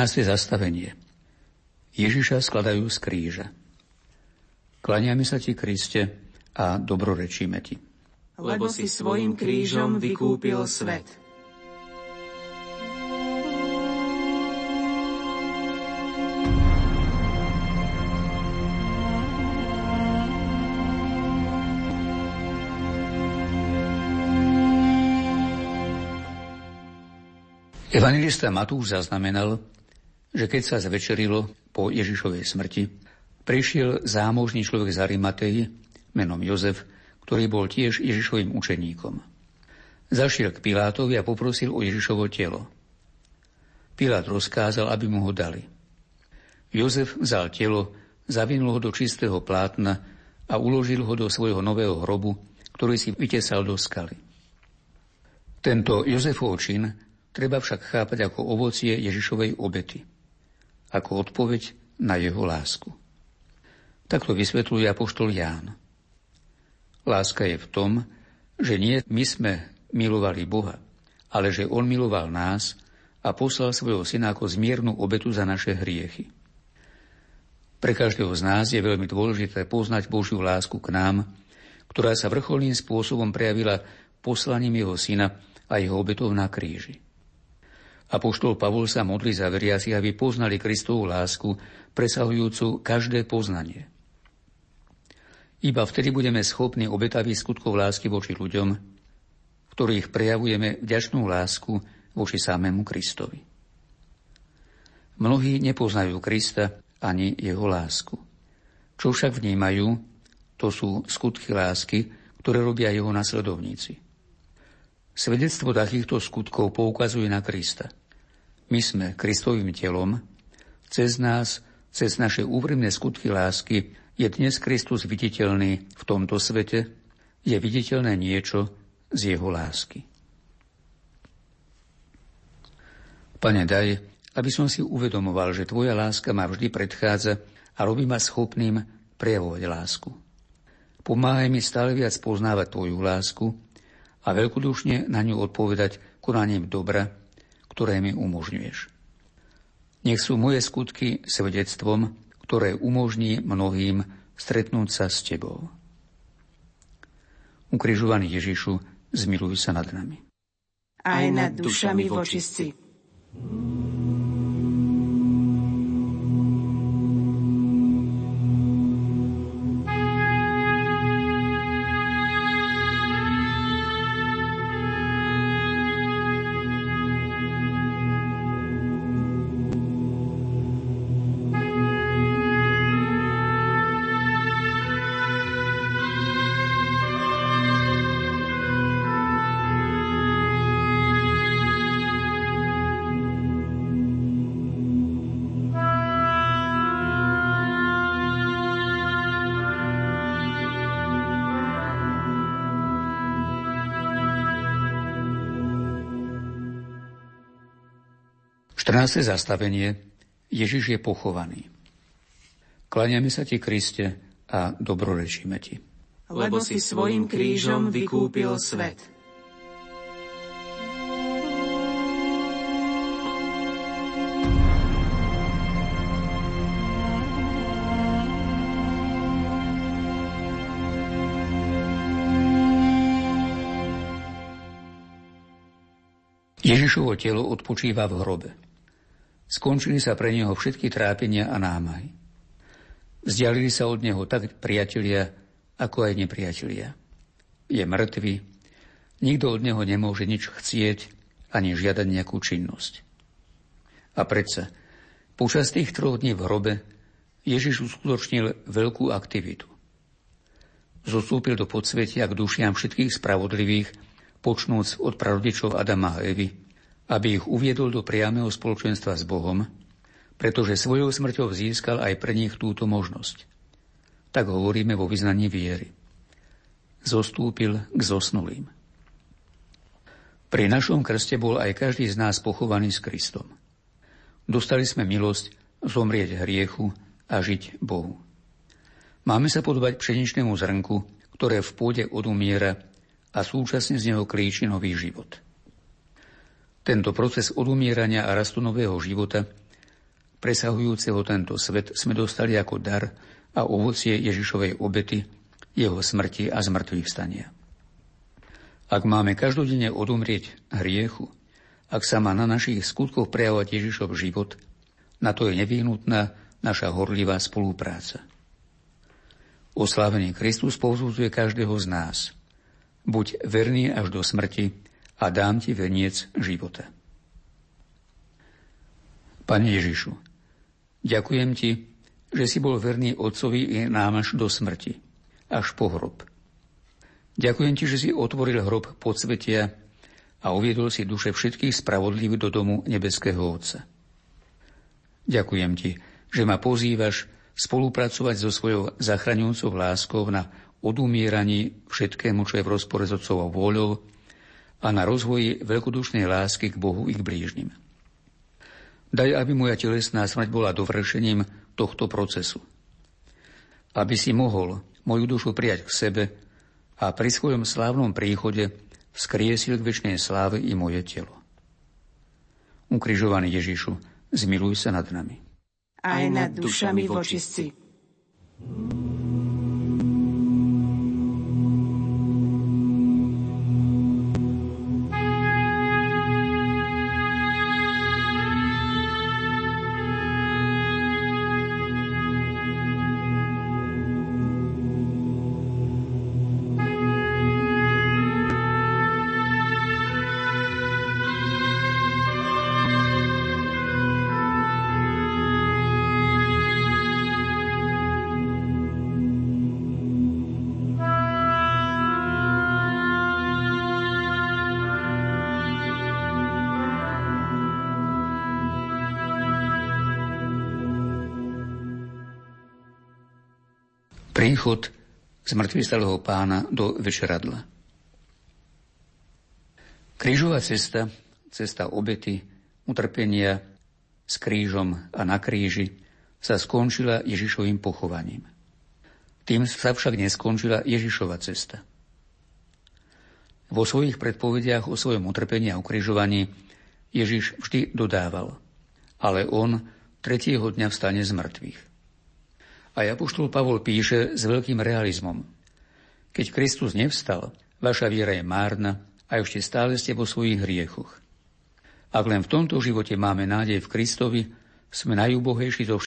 12. zastavenie. Ježiša skladajú z kríža. Klaniame sa ti, Kriste, a dobrorečíme ti. Lebo si svojim krížom vykúpil svet. Evangelista Matúš zaznamenal, že keď sa zvečerilo po Ježišovej smrti, prišiel zámožný človek z Arimatei menom Jozef, ktorý bol tiež Ježišovým učeníkom. Zašiel k Pilátovi a poprosil o Ježišovo telo. Pilát rozkázal, aby mu ho dali. Jozef vzal telo, zavinul ho do čistého plátna a uložil ho do svojho nového hrobu, ktorý si vytesal do skaly. Tento Jozefov čin Treba však chápať ako ovocie Ježišovej obety, ako odpoveď na jeho lásku. Takto vysvetľuje apoštol Ján. Láska je v tom, že nie my sme milovali Boha, ale že On miloval nás a poslal svojho syna ako zmiernu obetu za naše hriechy. Pre každého z nás je veľmi dôležité poznať Božiu lásku k nám, ktorá sa vrcholným spôsobom prejavila poslaním jeho syna a jeho obetov na kríži. Apoštol Pavol sa modlí za veriaci, aby poznali Kristovú lásku, presahujúcu každé poznanie. Iba vtedy budeme schopní obetavých skutkov lásky voči ľuďom, ktorých prejavujeme vďačnú lásku voči samému Kristovi. Mnohí nepoznajú Krista ani jeho lásku. Čo však vnímajú, to sú skutky lásky, ktoré robia jeho nasledovníci. Svedectvo takýchto skutkov poukazuje na Krista. My sme Kristovým telom, cez nás, cez naše úprimné skutky lásky je dnes Kristus viditeľný v tomto svete, je viditeľné niečo z jeho lásky. Pane, daj, aby som si uvedomoval, že Tvoja láska ma vždy predchádza a robí ma schopným prejavovať lásku. Pomáhaj mi stále viac poznávať Tvoju lásku a veľkodušne na ňu odpovedať konaním dobra, ktoré mi umožňuješ. Nech sú moje skutky svedectvom, ktoré umožní mnohým stretnúť sa s Tebou. Ukrižovaný Ježišu, zmiluj sa nad nami. Aj nad dušami vočistí. Trnácté zastavenie Ježiš je pochovaný. Klaniame sa ti, Kriste, a dobrorečíme ti. Lebo si svojim krížom vykúpil svet. Ježišovo telo odpočíva v hrobe. Skončili sa pre neho všetky trápenia a námahy. Vzdialili sa od neho tak priatelia, ako aj nepriatelia. Je mŕtvy, nikto od neho nemôže nič chcieť ani žiadať nejakú činnosť. A predsa, počas tých troch dní v hrobe Ježiš uskutočnil veľkú aktivitu. Zostúpil do podsvetia k dušiam všetkých spravodlivých, počnúc od prarodičov Adama a Evy, aby ich uviedol do priamého spoločenstva s Bohom, pretože svojou smrťou získal aj pre nich túto možnosť. Tak hovoríme vo vyznaní viery. Zostúpil k zosnulým. Pri našom krste bol aj každý z nás pochovaný s Kristom. Dostali sme milosť zomrieť hriechu a žiť Bohu. Máme sa podobať pšeničnému zrnku, ktoré v pôde odumiera a súčasne z neho klíči nový život – tento proces odumierania a rastu nového života, presahujúceho tento svet, sme dostali ako dar a ovocie Ježišovej obety, jeho smrti a zmrtvých vstania. Ak máme každodenne odumrieť hriechu, ak sa má na našich skutkoch prejavovať Ježišov život, na to je nevyhnutná naša horlivá spolupráca. Oslávený Kristus povzúzuje každého z nás. Buď verný až do smrti a dám ti veniec života. Pane Ježišu, ďakujem ti, že si bol verný otcovi i nám až do smrti, až po hrob. Ďakujem ti, že si otvoril hrob podsvetia a uviedol si duše všetkých spravodlivých do domu nebeského Otca. Ďakujem ti, že ma pozývaš spolupracovať so svojou zachraňujúcou láskou na odumieraní všetkému, čo je v rozpore s Otcovou vôľou a na rozvoji veľkodušnej lásky k Bohu i k blížnym. Daj, aby moja telesná smrť bola dovršením tohto procesu. Aby si mohol moju dušu prijať k sebe a pri svojom slávnom príchode vzkriesil k väčšnej sláve i moje telo. Ukrižovaný Ježišu, zmiluj sa nad nami. Aj nad dušami vočistci. thank Príchod zmrtvý stalého pána do večeradla. Krížová cesta, cesta obety, utrpenia s krížom a na kríži sa skončila Ježišovým pochovaním. Tým sa však neskončila Ježišova cesta. Vo svojich predpovediach o svojom utrpení a ukrižovaní Ježiš vždy dodával, ale on tretieho dňa vstane z mŕtvych. A Apoštol Pavol píše s veľkým realizmom. Keď Kristus nevstal, vaša viera je márna a ešte stále ste vo svojich hriechoch. Ak len v tomto živote máme nádej v Kristovi, sme najúbohejší zo